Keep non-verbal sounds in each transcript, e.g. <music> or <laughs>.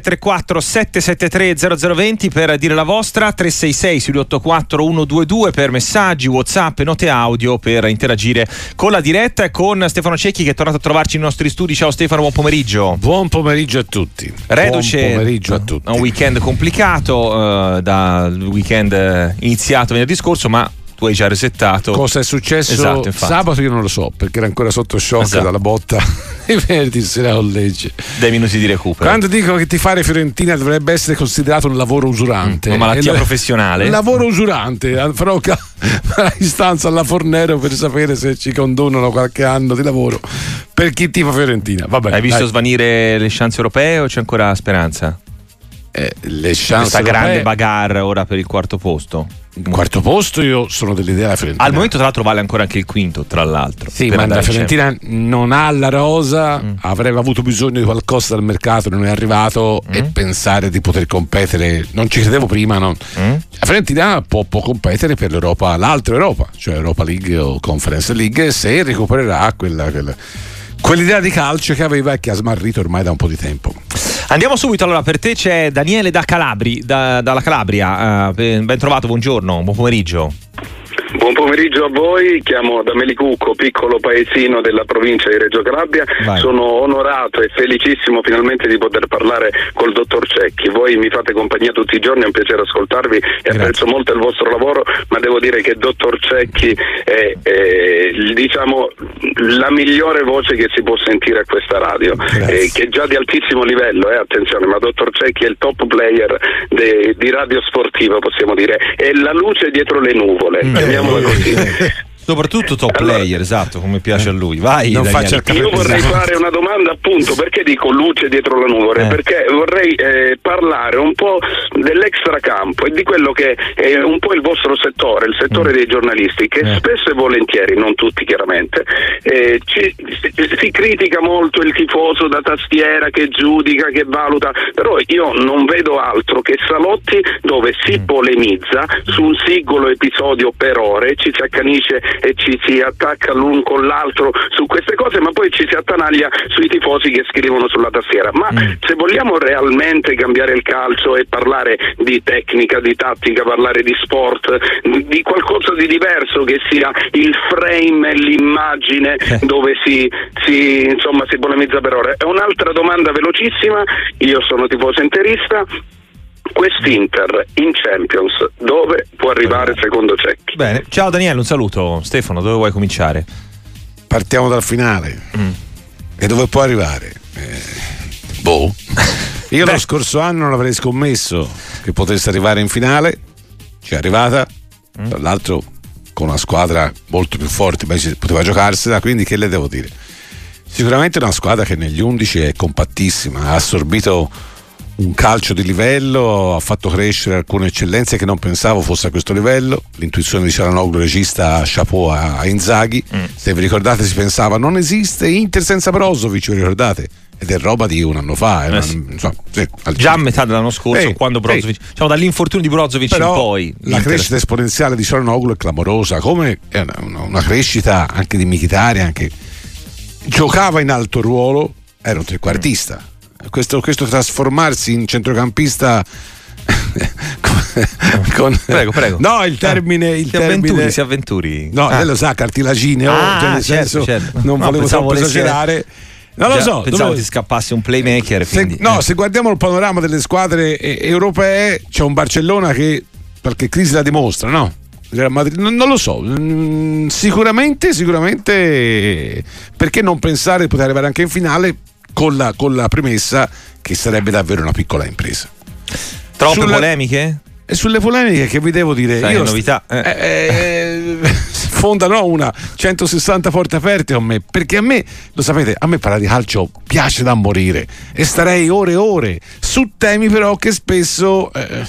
334 773 0020 per dire la vostra, 366 684 122 per messaggi, whatsapp e note audio per interagire con la diretta e con Stefano Cecchi che è tornato a trovarci nei nostri studi. Ciao Stefano, buon pomeriggio. Buon pomeriggio a tutti. Reduce buon pomeriggio a tutti. Un weekend complicato uh, dal weekend iniziato venerdì scorso, ma tu hai già resettato. Cosa è successo esatto, sabato io non lo so perché era ancora sotto shock esatto. dalla botta <laughs> i venerdì sera con legge. Dei minuti di recupero. Quando dico che ti fare Fiorentina dovrebbe essere considerato un lavoro usurante. Una malattia professionale. Un lavoro usurante. Farò la istanza alla Fornero per sapere se ci condonano qualche anno di lavoro per chi tifa Fiorentina. Vabbè, hai visto dai. svanire le chance europee o c'è ancora speranza? Eh, le chance Questa europee... grande bagarre ora per il quarto posto. Quarto posto io sono dell'idea della Fiorentina. Al momento tra l'altro vale ancora anche il quinto, tra l'altro. Sì, ma la Fiorentina non ha la rosa, mm. avrebbe avuto bisogno di qualcosa dal mercato, non è arrivato mm. e pensare di poter competere, non ci credevo prima, no? mm. la Fiorentina può, può, competere per l'Europa, l'altra Europa, cioè Europa League o Conference League se recupererà quella, quella quell'idea di calcio che aveva e che ha smarrito ormai da un po' di tempo. Andiamo subito, allora per te c'è Daniele da Calabri, da, dalla Calabria, uh, ben trovato, buongiorno, buon pomeriggio. Buon pomeriggio a voi, chiamo da Melicucco, piccolo paesino della provincia di Reggio Calabria. Vai. Sono onorato e felicissimo finalmente di poter parlare col dottor Cecchi. Voi mi fate compagnia tutti i giorni, è un piacere ascoltarvi e Grazie. apprezzo molto il vostro lavoro, ma devo dire che dottor Cecchi è, è diciamo, la migliore voce che si può sentire a questa radio, eh, che è già di altissimo livello, eh, attenzione, ma dottor Cecchi è il top player de, di radio sportiva, possiamo dire, è la luce dietro le nuvole. Mm chiamiamola <laughs> così. Soprattutto top allora, player, esatto, come piace a lui. Vai, non faccia Io vorrei fare una domanda appunto, perché dico luce dietro la nuvola? Eh. Perché vorrei eh, parlare un po' dell'extracampo e di quello che è un po' il vostro settore, il settore mm. dei giornalisti, che eh. spesso e volentieri, non tutti chiaramente, eh, ci, si critica molto il tifoso da tastiera che giudica, che valuta, però io non vedo altro che salotti dove si mm. polemizza su un singolo episodio per ore, ci si accanisce e ci si attacca l'un con l'altro su queste cose, ma poi ci si attanaglia sui tifosi che scrivono sulla tastiera. Ma mm. se vogliamo realmente cambiare il calcio e parlare di tecnica, di tattica, parlare di sport, di qualcosa di diverso che sia il frame e l'immagine eh. dove si, si, insomma, si polemizza per ore. È un'altra domanda velocissima, io sono tifoso interista quest'Inter in Champions dove può arrivare secondo Cecchi? Bene, ciao Daniele, un saluto. Stefano, dove vuoi cominciare? Partiamo dal finale. Mm. E dove può arrivare? Eh, boh. <laughs> Io lo scorso anno non avrei scommesso che potesse arrivare in finale, ci è arrivata, mm. tra l'altro con una squadra molto più forte, ma poteva giocarsela, quindi che le devo dire? Sicuramente una squadra che negli 11 è compattissima, ha assorbito un calcio di livello, ha fatto crescere alcune eccellenze che non pensavo fosse a questo livello. L'intuizione di Cialanoglu, regista, chapeau a Inzaghi. Mm. Se vi ricordate, si pensava non esiste Inter senza Brozovic, vi ricordate? Ed è roba di un anno fa. Eh, sì. insomma, sì, Già a metà dell'anno scorso, eh, quando Brozovic, eh. diciamo dall'infortunio di Brozovic in poi. La crescita esponenziale di Cialanoglu è clamorosa, come è una, una crescita anche di Michitari, anche giocava in alto ruolo, era un trequartista questo, questo trasformarsi in centrocampista <laughs> con, prego, prego. No, il termine. Il si, termine... Avventuri, si avventuri. No, ah. lei lo sa, cartilagineo. Ah, cioè nel certo, senso, certo. non no, volevo troppo esagerare. Non Già, lo so. Pensavo dove... ti scappasse un playmaker. Se, quindi, no, eh. se guardiamo il panorama delle squadre europee, c'è un Barcellona che qualche crisi la dimostra, no? Non, non, lo so, mm, sicuramente, sicuramente perché non pensare di poter arrivare anche in finale con la, con la premessa che sarebbe davvero una piccola impresa. Troppe Sulla... polemiche? E sulle polemiche che vi devo dire, Sai, io novità. Eh. Eh, eh, <laughs> fondano una 160 porte aperte con me, perché a me, lo sapete, a me parlare di calcio piace da morire e starei ore e ore su temi però che spesso eh,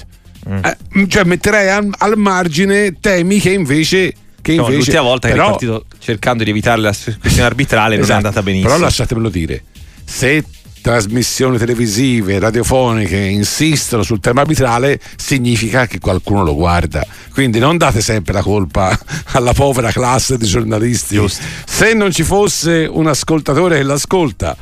mm. Eh, cioè metterei al, al, margine temi che invece che no, invece, l'ultima volta però, che è partito cercando di evitare la questione arbitrale esatto, non è esatto. andata benissimo. Però lasciatemelo dire, se trasmissioni televisive, radiofoniche insistono sul tema arbitrale, significa che qualcuno lo guarda. Quindi non date sempre la colpa <laughs> alla povera classe di giornalisti. Giusto. Se non ci fosse un ascoltatore che l'ascolta,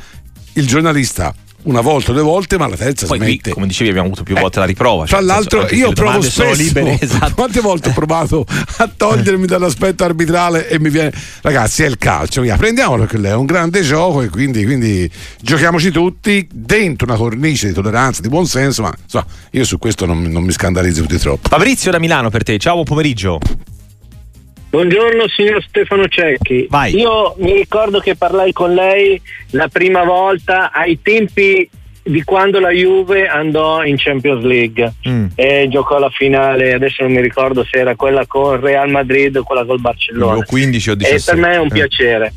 il giornalista una volta, due volte, ma la terza Poi smette. Qui, come dicevi, abbiamo avuto più volte eh, la riprova. Cioè, tra l'altro, io provo spesso. Libere, <laughs> esatto. Quante volte ho provato a togliermi dall'aspetto arbitrale e mi viene, ragazzi, è il calcio. Via, prendiamolo perché è un grande gioco e quindi, quindi, giochiamoci tutti dentro una cornice di tolleranza, di buonsenso. Ma insomma, io su questo non, non mi scandalizzo più di troppo. Fabrizio da Milano per te, ciao, buon pomeriggio. Buongiorno signor Stefano Cecchi. Vai. Io mi ricordo che parlai con lei la prima volta ai tempi di quando la Juve andò in Champions League mm. e giocò la finale, adesso non mi ricordo se era quella con Real Madrid o quella col Barcellona. O 15 o 17. E per me è un eh. piacere.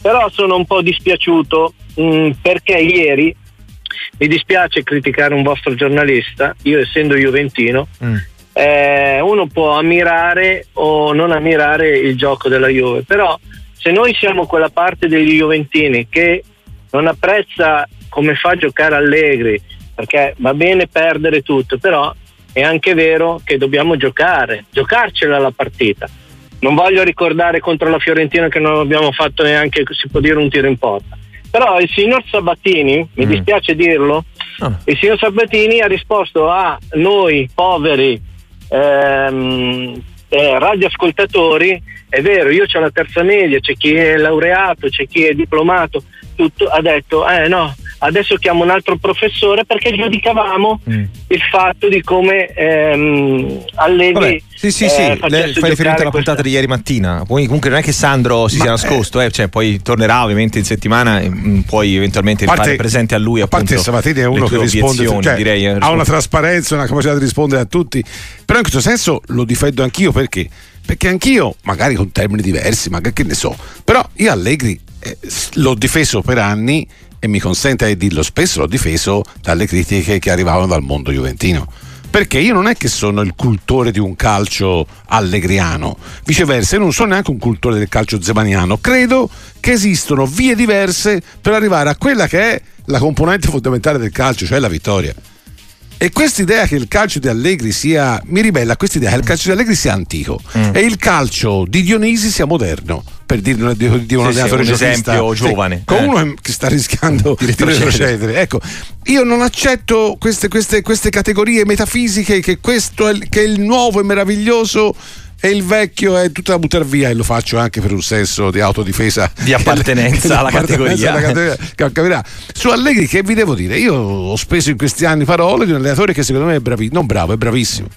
Però sono un po' dispiaciuto mh, mm, perché ieri mi dispiace criticare un vostro giornalista, io essendo juventino, mm eh, uno può ammirare o non ammirare il gioco della Juve, però se noi siamo quella parte degli Juventini che non apprezza come fa a giocare Allegri, perché va bene perdere tutto, però è anche vero che dobbiamo giocare, giocarcela la partita. Non voglio ricordare contro la Fiorentina che non abbiamo fatto neanche, si può dire, un tiro in porta. Però il signor Sabatini, mi mm. dispiace dirlo, oh. il signor Sabatini ha risposto a noi poveri ehm, eh, radioascoltatori, è vero, io ho la terza media, c'è chi è laureato, c'è chi è diplomato, tutto, ha detto, eh no, adesso chiamo un altro professore perché giudicavamo mm. il fatto di come ehm, Allegri Vabbè, sì sì sì, eh, fai riferimento alla puntata di ieri mattina. Poi comunque non è che Sandro si Ma sia nascosto eh, cioè, poi tornerà ovviamente in settimana e mm, puoi eventualmente parte, fare presente a lui a parte Sabatini è uno che risponde cioè, direi, eh, ha una trasparenza una capacità di rispondere a tutti. Però in questo senso lo difendo anch'io perché? Perché anch'io, magari con termini diversi, magari che ne so, però io Allegri eh, l'ho difeso per anni e mi consente di dirlo spesso, l'ho difeso dalle critiche che arrivavano dal mondo juventino. Perché io non è che sono il cultore di un calcio allegriano, viceversa, io non sono neanche un cultore del calcio zemaniano. Credo che esistono vie diverse per arrivare a quella che è la componente fondamentale del calcio, cioè la vittoria. E questa idea che il calcio di Allegri sia. mi ribella questa idea che il calcio di Allegri sia antico mm. e il calcio di Dionisi sia moderno. Per dirlo di, di un sì, allenatore sì, un esempio giovane. Con eh. uno che sta rischiando di retrocedere. Ecco, io non accetto queste, queste, queste categorie metafisiche che questo è, che è il nuovo e meraviglioso e il vecchio è tutta da buttare via e lo faccio anche per un senso di autodifesa. Di appartenenza <laughs> alla categoria, alla categoria. su Allegri che vi devo dire? Io ho speso in questi anni parole di un allenatore che secondo me è bravissimo non bravo è bravissimo.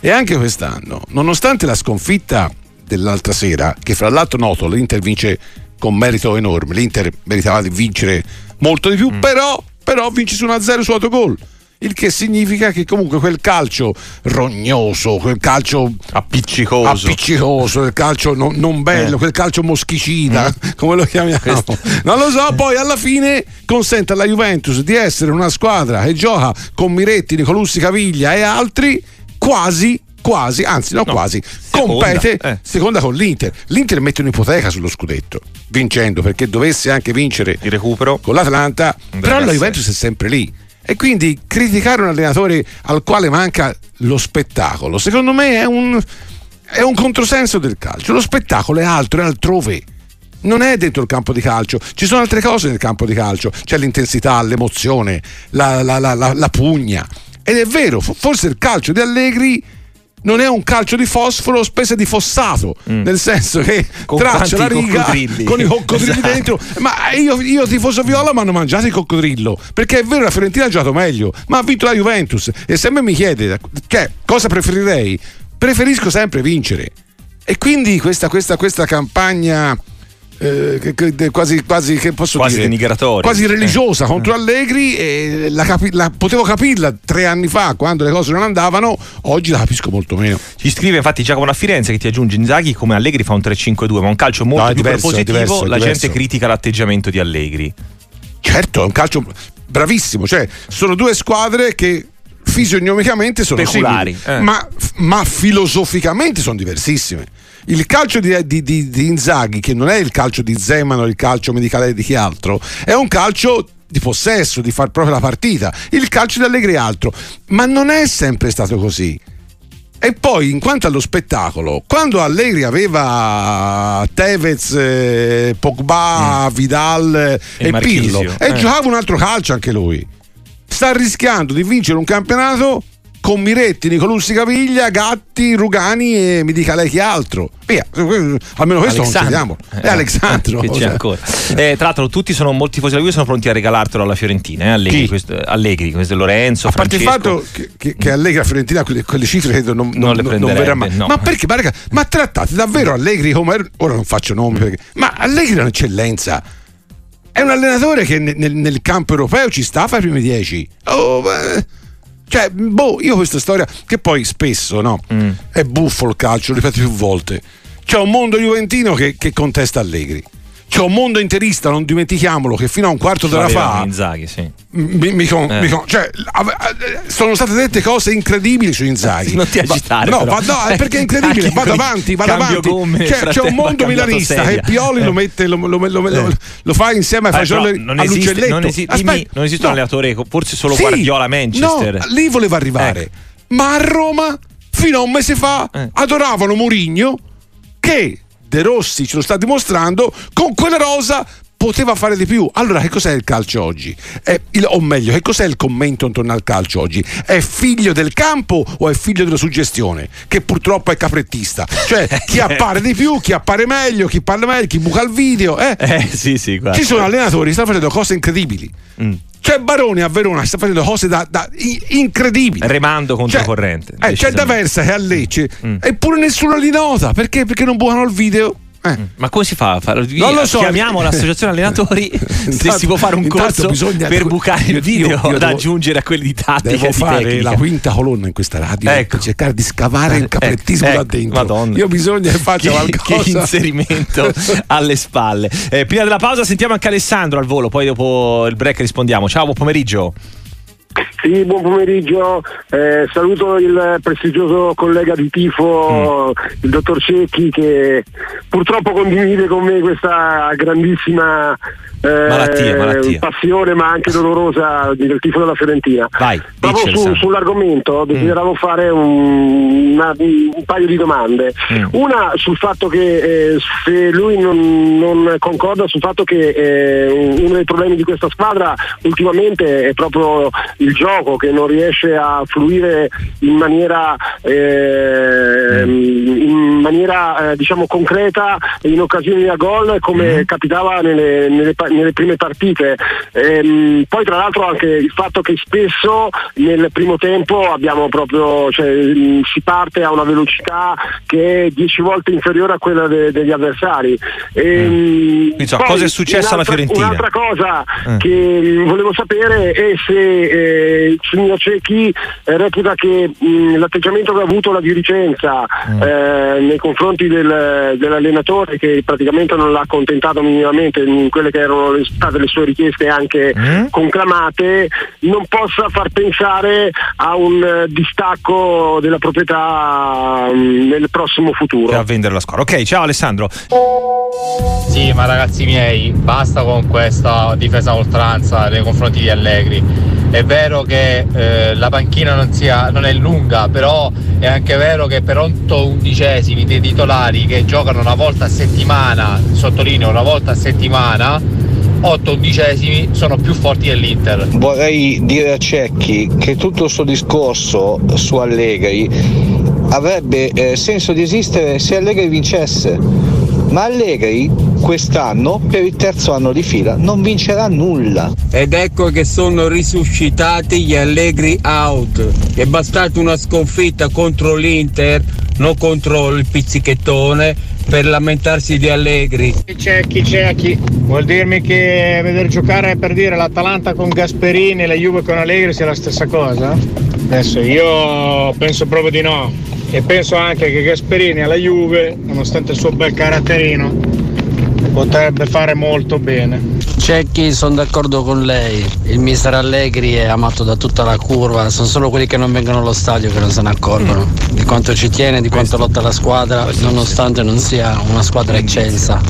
E anche quest'anno nonostante la sconfitta dell'altra sera che fra l'altro noto l'Inter vince con merito enorme l'Inter meritava di vincere molto di più mm. però, però vince su 1-0 su autogol il che significa che comunque quel calcio rognoso, quel calcio appiccicoso, appiccicoso quel calcio non, non bello, eh. quel calcio moschicida, mm. <laughs> come lo chiamiamo, Questo. non lo so, poi alla fine consente alla Juventus di essere una squadra che gioca con Miretti, Nicolussi Caviglia e altri quasi quasi, anzi no, no quasi, seconda, compete eh. seconda con l'Inter. L'Inter mette un'ipoteca sullo scudetto, vincendo perché dovesse anche vincere il recupero con l'Atlanta, però la Juventus è sempre lì. E quindi criticare un allenatore al quale manca lo spettacolo, secondo me è un, è un controsenso del calcio. Lo spettacolo è altro, è altrove non è dentro il campo di calcio, ci sono altre cose nel campo di calcio, c'è l'intensità, l'emozione, la, la, la, la pugna. Ed è vero, forse il calcio di Allegri non è un calcio di fosforo spese di fossato, mm. nel senso che con traccia la riga con i coccodrilli esatto. dentro. Ma io, io tifoso viola mi hanno mangiato il coccodrillo, perché è vero la Fiorentina ha giocato meglio, ma ha vinto la Juventus e se me mi chiede che, cosa preferirei, preferisco sempre vincere. E quindi questa, questa, questa campagna eh, quasi, quasi, che posso quasi dire, denigratoria, quasi religiosa eh. contro Allegri e la capi- la, potevo capirla tre anni fa quando le cose non andavano oggi la capisco molto meno. Ci scrive infatti Giacomo da Firenze che ti aggiunge Inzaghi come Allegri fa un 3-5-2 ma un calcio molto no, più diverso, positivo diverso, la gente critica l'atteggiamento di Allegri. Certo è un calcio bravissimo cioè sono due squadre che fisionomicamente sono Speculari, simili, eh. ma, ma filosoficamente sono diversissime il calcio di, di, di, di Inzaghi, che non è il calcio di Zeman o il calcio medicale di chi altro, è un calcio di possesso, di far proprio la partita. Il calcio di Allegri è altro, ma non è sempre stato così. E poi, in quanto allo spettacolo, quando Allegri aveva Tevez, eh, Pogba, mm. Vidal e, e Pirlo, e eh. giocava un altro calcio anche lui sta rischiando di vincere un campionato con Miretti, Nicolussi Caviglia, Gatti, Rugani e mi dica lei chi altro. Via, almeno questo non chiediamo. È eh, Alexandro. Eh, tra l'altro, tutti sono molti tifosi della Juve sono pronti a regalartelo alla Fiorentina. Eh? Allegri, questo, Allegri, questo Lorenzo. A parte Francesco. il fatto che, che, Allegri a Fiorentina quelle, quelle cifre non, non, non, non verrà mai. No. Ma perché? Ma, raga, ma trattate davvero Allegri come. Ora non faccio nomi perché. Ma Allegri è un'eccellenza. È un allenatore che nel, nel campo europeo ci sta a fare i primi dieci. Oh, beh cioè, boh, io questa storia, che poi spesso, no? Mm. È buffo il calcio, ripeto più volte. C'è un mondo juventino che, che contesta Allegri c'è un mondo interista, non dimentichiamolo, che fino a un quarto d'ora fa. Inzaghi, sì. Mi, mi con, eh. mi con, cioè, sono state dette cose incredibili su Inzaghi. <laughs> non ti agitare. Va, no, va, no, perché è incredibile. Vado avanti, vado avanti. Cioè, c'è un mondo milanista che Pioli eh. lo mette, lo, lo, eh. lo, fa insieme a Fagioli non esiste, non, esi- dimmi, non esiste no. un allenatore, forse solo sì, Guardiola Manchester. No, lì voleva arrivare. Eh. Ma a Roma, fino a un mese fa, eh. adoravano Mourinho che De Rossi ce lo sta dimostrando, con quella rosa poteva fare di più. Allora, che cos'è il calcio oggi? Il, o meglio, che cos'è il commento intorno al calcio oggi? È figlio del campo o è figlio della suggestione? Che purtroppo è caprettista. Cioè, <laughs> chi appare di più, chi appare meglio, chi parla meglio, chi buca il video. Eh, eh sì, sì. Ci sono allenatori che stanno facendo cose incredibili. Mm. C'è Baroni a Verona, sta facendo cose da, da incredibili. Remando controcorrente. C'è, eh, c'è da Versa che a Lecce, mm. eppure nessuno li nota perché? Perché non bucano il video. Eh. Ma come si fa a fare? Non lo so. Chiamiamo l'associazione allenatori intanto, <laughs> se si può fare un corso per bucare il video io, io da devo, aggiungere a quelli di tattica. Devo fare tecnica. la quinta colonna in questa radio ecco. per cercare di scavare il caprettismo ecco, da dentro. Madonna. Io ho bisogno che faccia che, qualcosa. Che inserimento <laughs> alle spalle. Eh, prima della pausa sentiamo anche Alessandro al volo, poi dopo il break rispondiamo. Ciao, buon pomeriggio. Sì, buon pomeriggio, eh, saluto il prestigioso collega di tifo, mm. il dottor Cecchi, che purtroppo condivide con me questa grandissima eh, malattia, malattia. passione ma anche dolorosa del tifo della Fiorentina. Vai, Proprio su, sull'argomento desideravo mm. fare un, una, un, paio di domande. Mm. Una sul fatto che eh, se lui non, non, concorda sul fatto che eh, uno dei problemi di questa squadra ultimamente è proprio il gioco che non riesce a fluire in maniera, eh, in maniera eh, diciamo concreta in occasioni a gol come mm. capitava nelle, nelle, nelle, prime partite. Ehm, poi tra l'altro anche il fatto che spesso nel primo tempo abbiamo proprio, cioè, si parte a una velocità che è dieci volte inferiore a quella de, degli avversari. Ehm, mm. cosa è successo alla Fiorentina? Un'altra cosa mm. che volevo sapere è se eh, il signor Cecchi eh, reputa che mh, l'atteggiamento che ha avuto la dirigenza mm. eh, nei confronti del, dell'allenatore che praticamente non l'ha accontentato minimamente in quelle che erano le, state le sue richieste anche mm. conclamate non possa far pensare a un uh, distacco della proprietà um, nel prossimo futuro. A vendere la squadra. Ok, ciao Alessandro. Sì, ma ragazzi miei, basta con questa difesa a oltranza nei confronti di Allegri è vero che eh, la panchina non, sia, non, è lunga, però è anche vero che per 8 undicesimi dei titolari che giocano una volta a settimana, sottolineo una volta a settimana, 8 undicesimi sono più forti dell'Inter. Vorrei dire a Cecchi che tutto questo discorso su Allegri avrebbe eh, senso di esistere se Allegri vincesse ma Allegri quest'anno per il terzo anno di fila non vincerà nulla. Ed ecco che sono risuscitati gli Allegri out. È bastata una sconfitta contro l'Inter, non contro il pizzichettone, per lamentarsi di Allegri. Cecchi, cecchi, vuol dirmi che vedere giocare per dire l'Atalanta con Gasperini e la Juve con Allegri sia la stessa cosa? Adesso io penso proprio di no e penso anche che Gasperini alla Juve, nonostante il suo bel caratterino, potrebbe fare molto bene. Cecchi, sono d'accordo con lei. Il mister Allegri è amato da tutta la curva, sono solo quelli che non vengono allo stadio che non se ne accorgono mm. di quanto ci tiene, di quanto lotta la squadra, nonostante non sia una squadra eccelsa.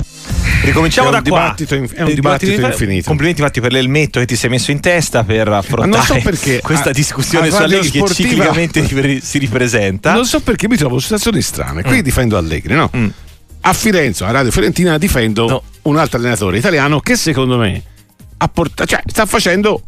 Ricominciamo da qua. In, è un dibattito, infinito. Complimenti fatti per l'elmetto che ti sei messo in testa per affrontare so perché, <laughs> questa a, discussione a su Allegri sportiva, che ciclicamente <laughs> si ripresenta. Non so perché mi trovo in situazioni strane. Qui mm. difendo Allegri, no? Mm. A Firenze, a Radio Fiorentina, difendo no. un altro allenatore italiano che secondo me portato, cioè, sta facendo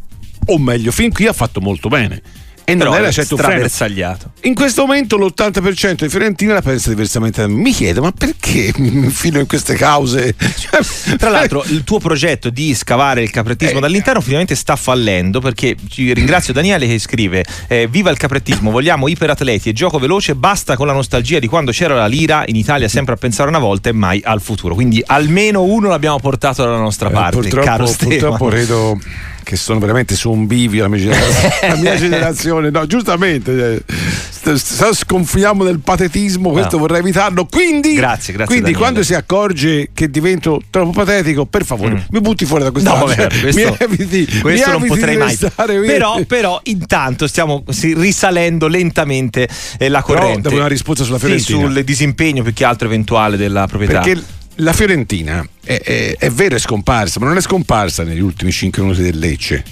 o meglio, fin qui ha fatto molto bene e non Però era certo strabersagliato. In questo momento l'80% di Fiorentina la pensa diversamente da me. Mi chiedo, ma perché <laughs> mi infilo in queste cause? Cioè, Tra l'altro, il tuo progetto di scavare il caprettismo Eh. dall'interno finalmente sta fallendo perché ringrazio Daniele che scrive: eh, Viva il caprettismo, vogliamo iperatleti e gioco veloce, basta con la nostalgia di quando c'era la lira in Italia, sempre a pensare una volta e mai al futuro. Quindi almeno uno l'abbiamo portato dalla nostra Eh, parte, purtroppo, caro Stefano. purtroppo credo che sono veramente su un bivio la mia generazione. <laughs> la mia generazione. No, giustamente, eh, sconfiniamo nel patetismo, questo No. vorrei evitarlo. Quindi, Grazie, grazie, quindi quando si accorge che divento troppo patetico, per favore, mi butti fuori da questa Mm. No, vabbè, questo, mi eviti, questo mi non potrei mai. Però, però, intanto stiamo sì, risalendo lentamente eh, la Però corrente. devo una risposta sulla Sì, Fiorentina. sul disimpegno più che altro eventuale della proprietà. Perché la Fiorentina è, è- è vero è scomparsa, ma non è scomparsa negli ultimi 5 minuti del Lecce,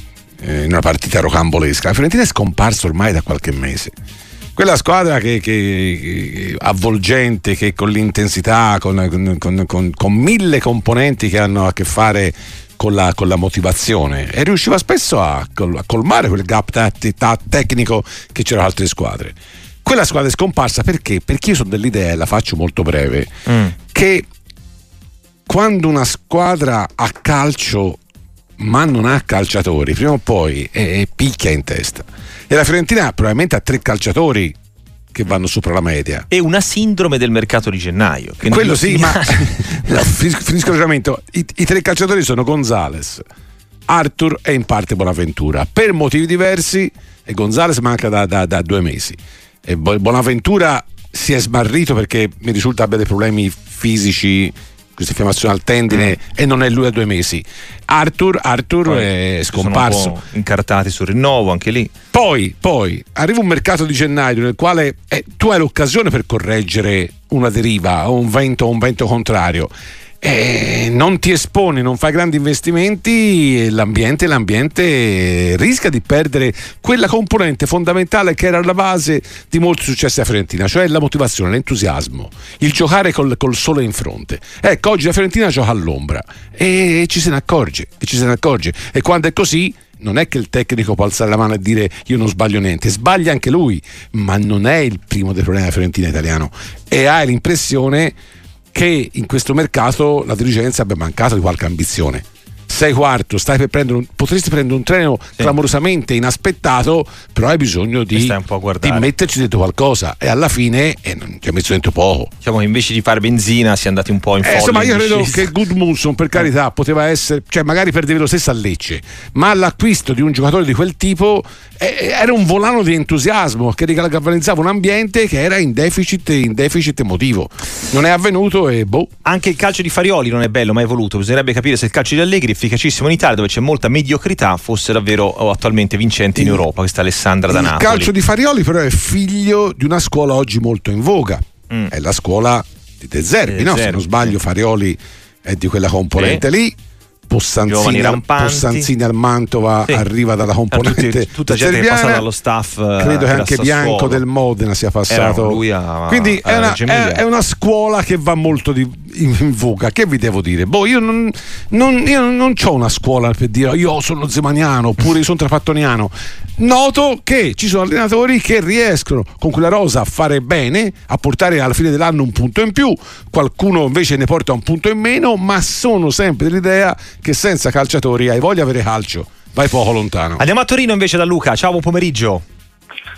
eh, in una partita rocambolesca. La Fiorentina è scomparsa ormai da qualche mese. Quella squadra che, che- avvolgente, che con l'intensità, con, con- con- con- mille componenti che hanno a che fare con la, con la motivazione e riusciva spesso a, a colmare quel gap ta- ta- tecnico che c'era altre squadre. Quella squadra è scomparsa perché? Perché io sono dell'idea, e la faccio molto breve, Mm. che quando una squadra ha calcio ma non ha calciatori, prima o poi eh, picchia in testa. E la Fiorentina probabilmente ha tre calciatori che vanno sopra la media. è una sindrome del mercato di gennaio. Quello sì, ultimi ma anni- No, finis- finisco il ragionamento. I, I tre calciatori sono Gonzales, Arthur e in parte Bonaventura. Per motivi diversi, e Gonzales manca da, da- da due mesi. E Bo- Bonaventura si è smarrito perché mi risulta abbia dei problemi fisici, questa infiammazione al tendine, e non è lui a due mesi. Arthur, Arthur Poi è scomparso. incartati sul rinnovo anche lì. Poi, poi arriva un mercato di gennaio nel quale eh, tu hai l'occasione per correggere una deriva o un vento, un vento contrario. E non ti esponi, non fai grandi investimenti e l'ambiente, l'ambiente rischia di perdere quella componente fondamentale che era alla base di molti successi a Fiorentina, cioè la motivazione, l'entusiasmo, il giocare col, col sole in fronte. Ecco, oggi la Fiorentina gioca all'ombra e ci se ne accorge, e ci se ne accorge. E quando è così, non è che il tecnico può alzare la mano e dire io non sbaglio niente, sbaglia anche lui, ma non è il primo dei problemi della Fiorentina italiano e hai l'impressione che in questo mercato la dirigenza abbia mancato di qualche ambizione. Sei quarto, stai per prendere un, potresti prendere un treno clamorosamente inaspettato, però hai bisogno di, di metterci dentro qualcosa e alla fine eh, non ci ha messo dentro poco. Diciamo che invece di fare benzina si è andati un po' in Eh, folle. insomma, io credo che Goodmunson, per carità, poteva essere, cioè magari perdevi lo stesso a Lecce, ma l'acquisto di un giocatore di quel tipo eh, era un volano di entusiasmo che galvanizzava un ambiente che era in deficit, in deficit emotivo. Non è avvenuto e boh. Anche il calcio di Farioli non è bello, ma è voluto. Bisognerebbe capire se il calcio di Allegri, efficacissimo in Italia, dove c'è molta mediocrità, fosse davvero oh, attualmente vincente in Europa. Questa Alessandra da Il Napoli. calcio di Farioli però è figlio di una scuola oggi molto in voga, Mm. è la scuola di De Zerbi, De no? se Zerbi, non sbaglio Farioli è di quella componente Sì. lì. Possanzini. Possanzini al Mantova Sì. arriva dalla componente tutti- tutta gente che è passata dallo staff. eh, credo che anche Sassuolo. Bianco del Modena sia passato a- quindi a è, una, è- è una scuola che va molto di- in, in voga che vi devo dire boh io non, non, io non ho una scuola per dire io sono zemaniano oppure io sono trapattoniano noto che ci sono allenatori che riescono con quella rosa a fare bene a portare alla fine dell'anno un punto in più qualcuno invece ne porta un punto in meno ma sono sempre dell'idea che senza calciatori hai voglia di avere calcio vai poco lontano Andiamo a Torino invece da Luca. Ciao, buon pomeriggio.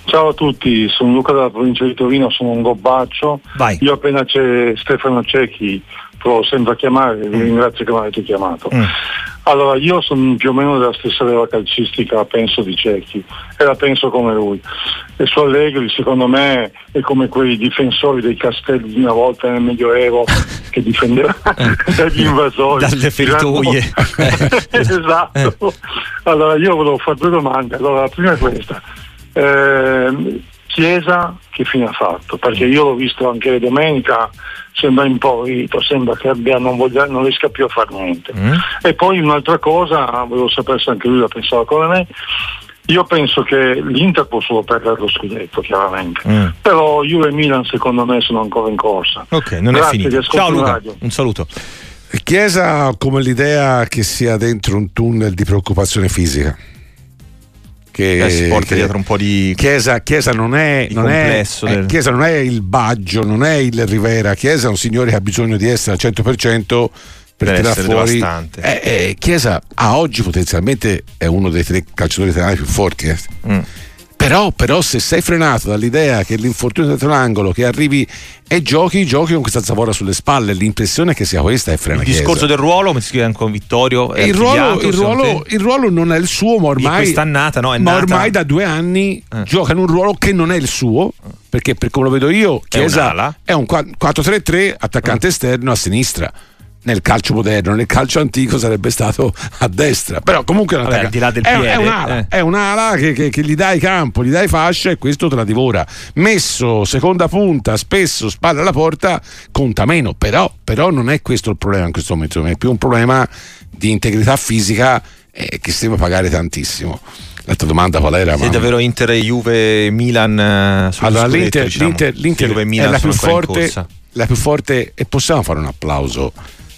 Ciao a tutti, sono Luca dalla provincia di Torino, sono un gobbaccio. Vai. Io appena c'è Stefano Cecchi provo sempre a chiamare, vi ringrazio che mi avete chiamato. Mm. Allora, io sono più o meno della stessa leva calcistica, penso di Cecchi, e la penso come lui. E su Allegri, secondo me, è come quei difensori dei castelli di una volta nel Medioevo <laughs> che difendevano <laughs> dagli invasori. <laughs> Eh. Dalle feritoie. esatto. Allora io volevo fare due domande. Allora, la prima è questa. Ehm, Chiesa che fine ha fatto? Perché io l'ho visto anche domenica, sembra impaurito, sembra che abbia, non, voglia, non riesca più a fare niente. Mm? E poi un'altra cosa, volevo sapere se anche lui la pensava come me. Io penso che l'Inter può solo perdere lo scudetto, chiaramente. Mm. Però Juve e Milan secondo me sono ancora in corsa. Ok, non Grazie, è finito. Ciao Luca, radio. un saluto. Chiesa come l'idea che sia dentro un tunnel di preoccupazione fisica. Che, Eh, si porta che dietro un po' di Chiesa, Chiesa non è, non è- eh, del- Chiesa non è il Baggio, non è il Rivera. Chiesa è un signore che ha bisogno di essere al 100% per Deve tirare fuori. Eh, eh, Chiesa a oggi potenzialmente è uno dei tre calciatori italiani più forti. eh. Mm. Però, però se sei frenato dall'idea che l'infortunio dietro l'angolo, che arrivi e giochi, giochi con questa zavorra sulle spalle, l'impressione che sia questa è frena il Chiesa. discorso del ruolo, come si scrive anche con Vittorio. è il ruolo, il, ruolo, il ruolo non è il suo, ma ormai, quest'annata, no, è ma nata- ormai da due anni Eh. gioca in un ruolo che non è il suo. Perché per come lo vedo io, Chiesa un'ala. è un 4-3-3 attaccante esterno a sinistra. Nel calcio moderno, nel calcio antico sarebbe stato a destra. Però comunque Vabbè, al di là del è, piede, è un'ala, eh. è un'ala che, che- che gli dai campo, gli dai fascia e questo te la divora. Messo seconda punta, spesso spalle alla porta, conta meno. Però, però non è questo il problema in questo momento, è più un problema di integrità fisica eh, che si deve pagare tantissimo. L'altra domanda qual era? Sì, davvero Inter, Juve, Milan. eh, allora, l'Inter, diciamo. l'Inter- l'Inter Juve e è Milan la più, forte, la più forte e possiamo fare un applauso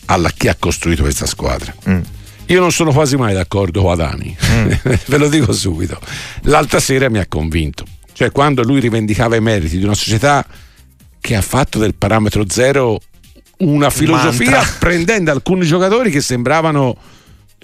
alla chi ha costruito questa squadra. Mm. Io non sono quasi mai d'accordo con Adani, <laughs> ve lo dico subito. L'altra sera mi ha convinto, cioè quando lui rivendicava i meriti di una società che ha fatto del parametro zero una filosofia mantra. prendendo alcuni giocatori che sembravano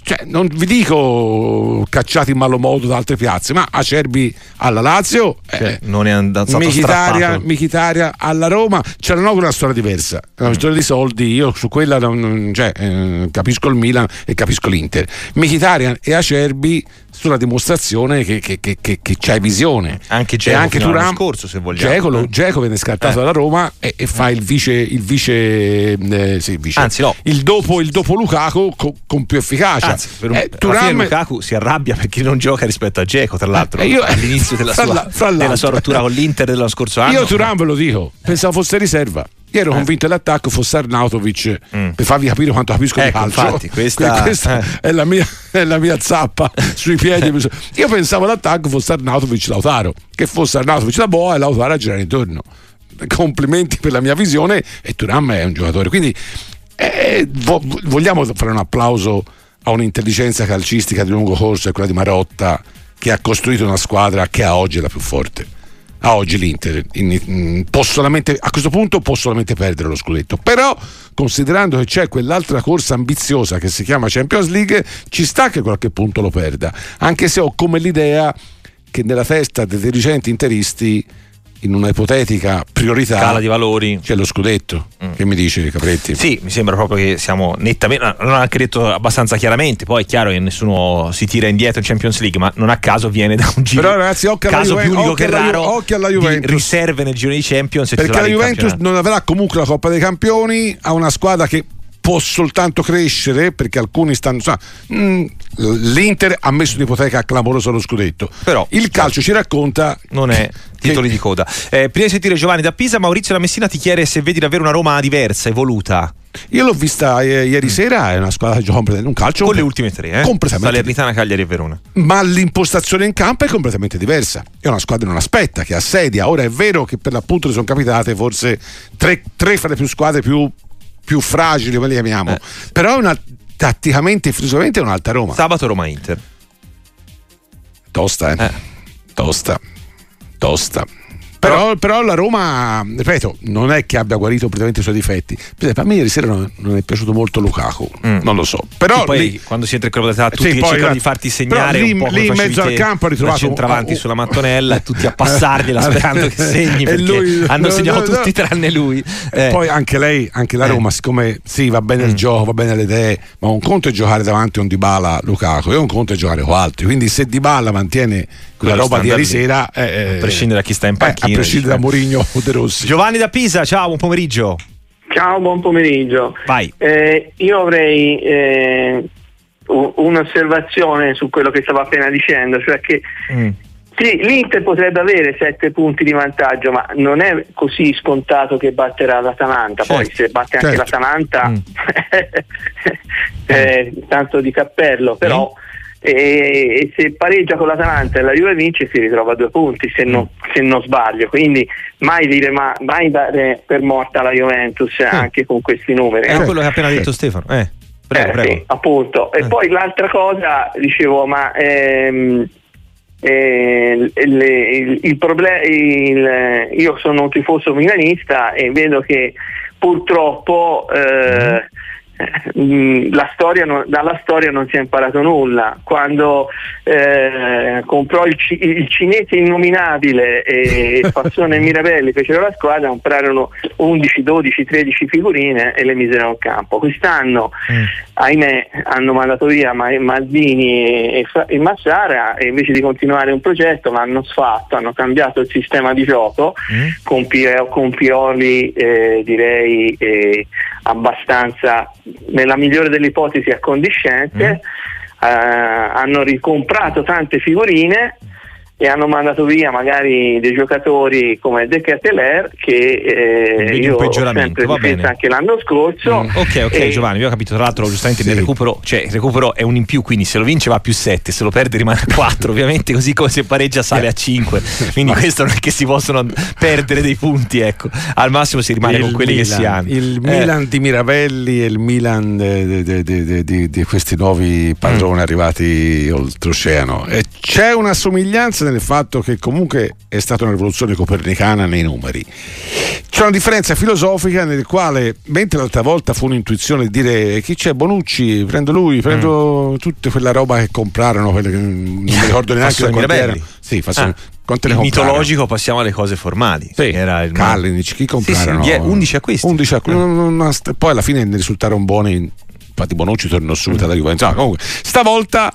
cioè, non vi dico cacciati in malo modo da altre piazze, ma Acerbi alla Lazio, eh, non è andato Michitaria. Michitaria alla Roma, c'era una storia diversa, una storia di soldi, io su quella non- cioè, eh, capisco il Milan e capisco l'Inter. Michitaria e Acerbi sulla dimostrazione che, che, che, che, c'hai visione. Anche Dzeko anche Thuram, scorso, se vogliamo. Lo- Eh. Viene scartato Eh. dalla Roma e, e fa il vice, il vice, eh, sì, vice- Anzi, no. il dopo, il dopo Lukaku co- con più efficacia. Anzi, per un, Eh, Thuram- Lukaku si arrabbia perché non gioca rispetto a Dzeko, tra l'altro, Eh, io- all'inizio della sua, la- della sua rottura con l'Inter dello scorso anno. Io Turan ve lo dico, pensavo fosse riserva. Io ero convinto che l'attacco fosse Arnautovic per farvi capire quanto capisco di Eh. Ecco, calcio. infatti, <laughs> questa- Questa eh. è, la mia, è la mia zappa sui piedi. Io pensavo l'attacco fosse Arnautovic Lautaro, che fosse Arnautovic la boa e Lautaro a girare intorno. Complimenti per la mia visione e Turam è un giocatore. Quindi eh, vo- vogliamo fare un applauso a un'intelligenza calcistica di lungo corso, è quella di Marotta, che ha costruito una squadra che a oggi è la più forte. A oggi l'Inter in- in- a questo punto può solamente perdere lo scudetto. Però, considerando che c'è quell'altra corsa ambiziosa che si chiama Champions League, ci sta che qualche punto lo perda. Anche se ho come l'idea che nella testa dei dirigenti interisti, in una ipotetica priorità, Scala di valori. c'è lo scudetto. Che mi dice Capretti? Sì, mi sembra proprio che siamo nettamente. L'hanno anche detto abbastanza chiaramente. Poi è chiaro che nessuno si tira indietro in Champions League, ma non a caso viene da un giro. Però, ragazzi, occhio alla caso Juve- più unico che raro. occhio alla Juventus. riserve nel giro di Champions. Perché la Juventus non avrà comunque la Coppa dei Campioni, ha una squadra che può soltanto crescere perché alcuni stanno. sa, mm, L'Inter ha messo un'ipoteca clamorosa allo scudetto. Però il calcio ci racconta. non è titoli di coda. Eh, prima di sentire Giovanni da Pisa, Maurizio da Messina ti chiede se vedi davvero una Roma diversa, evoluta. Io l'ho vista eh, ieri sera, è una squadra che gioca un calcio. Con le ultime tre, eh? Completamente. Salernitana, Cagliari e Verona. ma l'impostazione in campo è completamente diversa. È una squadra che non aspetta, che assedia. Ora è vero che per l'appunto ne sono capitate forse tre, tre fra le più squadre più, più fragili, come le chiamiamo. Però è una, tatticamente e filosoficamente è un'alta Roma. Sabato Roma-Inter. Tosta, eh. Tosta. Tosta. Però, però la Roma, ripeto, non è che abbia guarito completamente i suoi difetti. Per esempio, a me ieri sera non, non è piaciuto molto Lukaku, non lo so. Però poi lì- quando si entra in d'età tutti Sì, cercano guarda, di farti segnare lì- un po' come lì in mezzo al campo ha ritrovato centravanti un- sulla mattonella e tutti a passargliela <laughs> Eh, sperando che segni perché lui- hanno no, segnato no, tutti no. tranne lui E Eh, poi anche lei, anche la Eh. Roma, siccome sì, va bene Mm. il gioco, va bene le idee, ma un conto è giocare davanti a un Dybala Lukaku e un conto è giocare con altri. Quindi se Dybala mantiene quella roba di ieri sera, eh, a prescindere da chi sta in eh, panchina a prescindere da dici, Mourinho o De Rossi. Giovanni da Pisa ciao buon pomeriggio Ciao, buon pomeriggio. vai Eh, io avrei eh, un'osservazione su quello che stavo appena dicendo, cioè che Mm. sì, l'Inter potrebbe avere sette punti di vantaggio, ma non è così scontato che batterà l'Atalanta. Poi Certo, se batte anche certo. l'Atalanta, Mm. <laughs> eh, tanto di cappello, però e, se pareggia con l'Atalanta e la Juve vince si ritrova a due punti se non, Mm. se non sbaglio. Quindi mai, dire, ma, mai dare per morta la Juventus anche con questi numeri. è no? quello che ha appena detto Stefano eh, prego Eh, prego sì, appunto. E Eh. poi l'altra cosa, dicevo, ma ehm, eh, il, il il- io sono un tifoso milanista e vedo che purtroppo eh, mh, la storia non- dalla storia non si è imparato nulla. Quando eh, comprò il, il cinese innominabile e Fassone e Mirabelli fecero la squadra, comprarono 11, 12, 13 figurine e le misero in campo. Quest'anno, ahimè, hanno mandato via Ma- Maldini e, e Massara e invece di continuare un progetto l'hanno sfatto, hanno cambiato il sistema di gioco con, Pio- con Pioli eh, direi eh, abbastanza nella migliore delle ipotesi accondiscente eh, hanno ricomprato tante figurine e hanno mandato via magari dei giocatori come De Keteler che eh, io ho peggioramento, sempre va difeso bene. anche l'anno scorso Mm, ok, ok, E- Giovanni, io ho capito. Tra l'altro, giustamente nel recupero, cioè il recupero è un in più, quindi se lo vince va a più 7, se lo perde rimane a 4. <laughs> Ovviamente, così come se pareggia sale a 5. Quindi questo non è che si possono perdere dei punti, ecco. Al massimo si rimane Il con quelli che Milan, si hanno. Il Eh, Milan di Miravelli e il Milan di questi nuovi padroni Mm. arrivati oltreoceano. E c'è una somiglianza nel fatto che comunque è stata una rivoluzione copernicana nei numeri. C'è una differenza filosofica nel quale, mentre l'altra volta fu un'intuizione di dire chi c'è Bonucci, prendo lui, prendo tutta quella roba che comprarono, quelle che non mi ricordo neanche Mirabelli. erano. Sì, Fassone- Ah, quante ne mitologico passiamo alle cose formali. Era il Kalinic, chi comprarono? Sì, sì, die- 11 acquisti. 11 acquisti. St- poi alla fine ne risultarono buoni. Infatti, Bonucci tornò subito alla Juventus. No, comunque, stavolta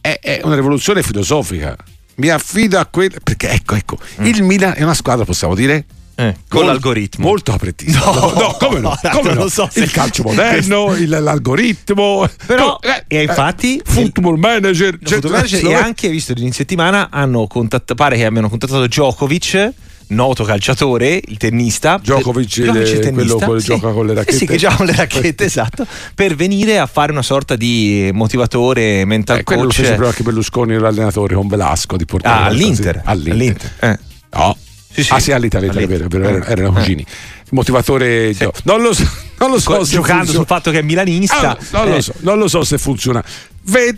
è una rivoluzione filosofica. Mi affido a quello. Perché ecco, ecco, il Milan è una squadra, possiamo dire. Mm. Eh, con Mol- l'algoritmo. Molto apretista. No, No, come no? Come no? so il calcio moderno, <laughs> il- l'algoritmo. Però, eh, e infatti, football manager, il football manager e anche visto che in settimana hanno contattato pare che abbiano contattato Djokovic noto calciatore, il tennista Djokovic, il- Djokovic, il quello tennista, che sì. gioca con le Sì, racchette. sì, che gioca con le racchette, <laughs> esatto, per venire a fare una sorta di motivatore, mental Eh, quello lo coach. fece proprio anche Berlusconi, l'allenatore con Velasco di Portogallo. Ah, all'Inter. All'Inter. All'Inter, eh. No. Sì, sì. Ah sì, all'Italia, è vero, vero, erano, erano cugini. Il motivatore gio- non lo so, non lo so Co- giocando funziona. sul fatto che è milanista. Ah, non, lo eh, so, non lo so se funziona.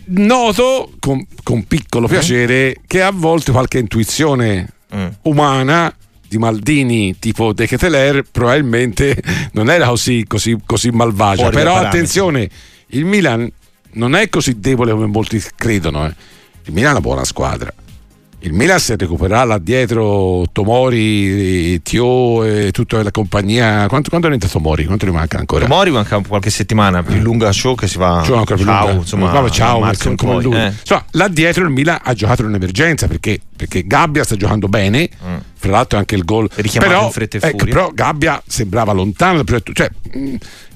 Noto con, con piccolo piacere che a volte qualche intuizione Mm. umana di Maldini tipo De Keteler probabilmente non era così, così, così malvagia. Fuori Però attenzione, il Milan non è così debole come molti credono. eh. Il Milan è una buona squadra. Il Milan se recupererà là dietro Tomori, Tio e tutta la compagnia. Quanto, quando è entrato Tomori? Quanto ne manca ancora? Mori manca qualche settimana più lunga show che si va Cioè, ancora più ciao, lunga. insomma, ciao, a ma marzo come lui. eh. Insomma, là dietro il Milan ha giocato in un'emergenza perché, perché Gabbia sta giocando bene. Fra l'altro anche il gol. Però, in fretta e ecco, però Gabbia sembrava lontano. Cioè, mh,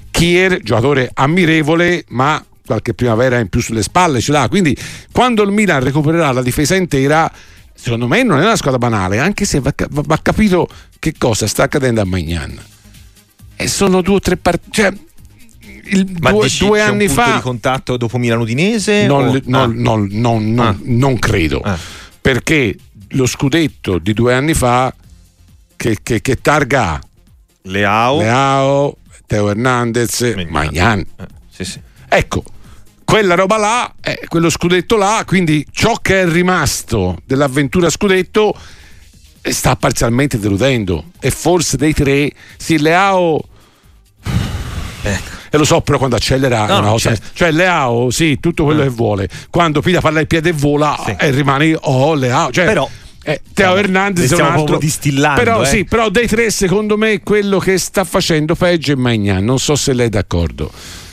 Kier, giocatore ammirevole, ma qualche primavera in più sulle spalle ce l'ha. Quindi quando il Milan recupererà la difesa intera, secondo me non è una squadra banale, anche se va, va- va capito che cosa sta accadendo a Magnan. E sono due o tre partite. Cioè, Ma due, due anni punto fa di contatto dopo Milano Udinese? non, o- non- ah. non- Ah. non credo perché lo scudetto di due anni fa che, che- che targa ha? Leao Leao Teo Hernandez Magnan sì, sì. ecco quella roba là è quello scudetto là quindi ciò che è rimasto dell'avventura scudetto eh, sta parzialmente deludendo. E forse dei tre sì Leao e lo so però quando accelera No, una cosa certo. cioè Leao sì tutto quello che vuole. Quando piglia palla il piede e vola e rimane oh Leao. Cioè, Però- eh, Teo Stiamo- Hernandez è un altro distillando, però eh. sì però dei tre secondo me quello che sta facendo peggio è Magnan non so se lei è d'accordo.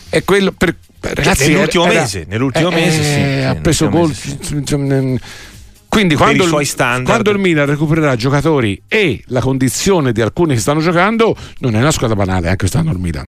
È quello per ragazzi nell'ultimo era- mese, nell'ultimo eh, mese, eh, sì, ha preso gol insomma, quindi quando il, quando il Milan recupererà giocatori e la condizione di alcuni che stanno giocando non è una squadra banale anche quest'anno il Milan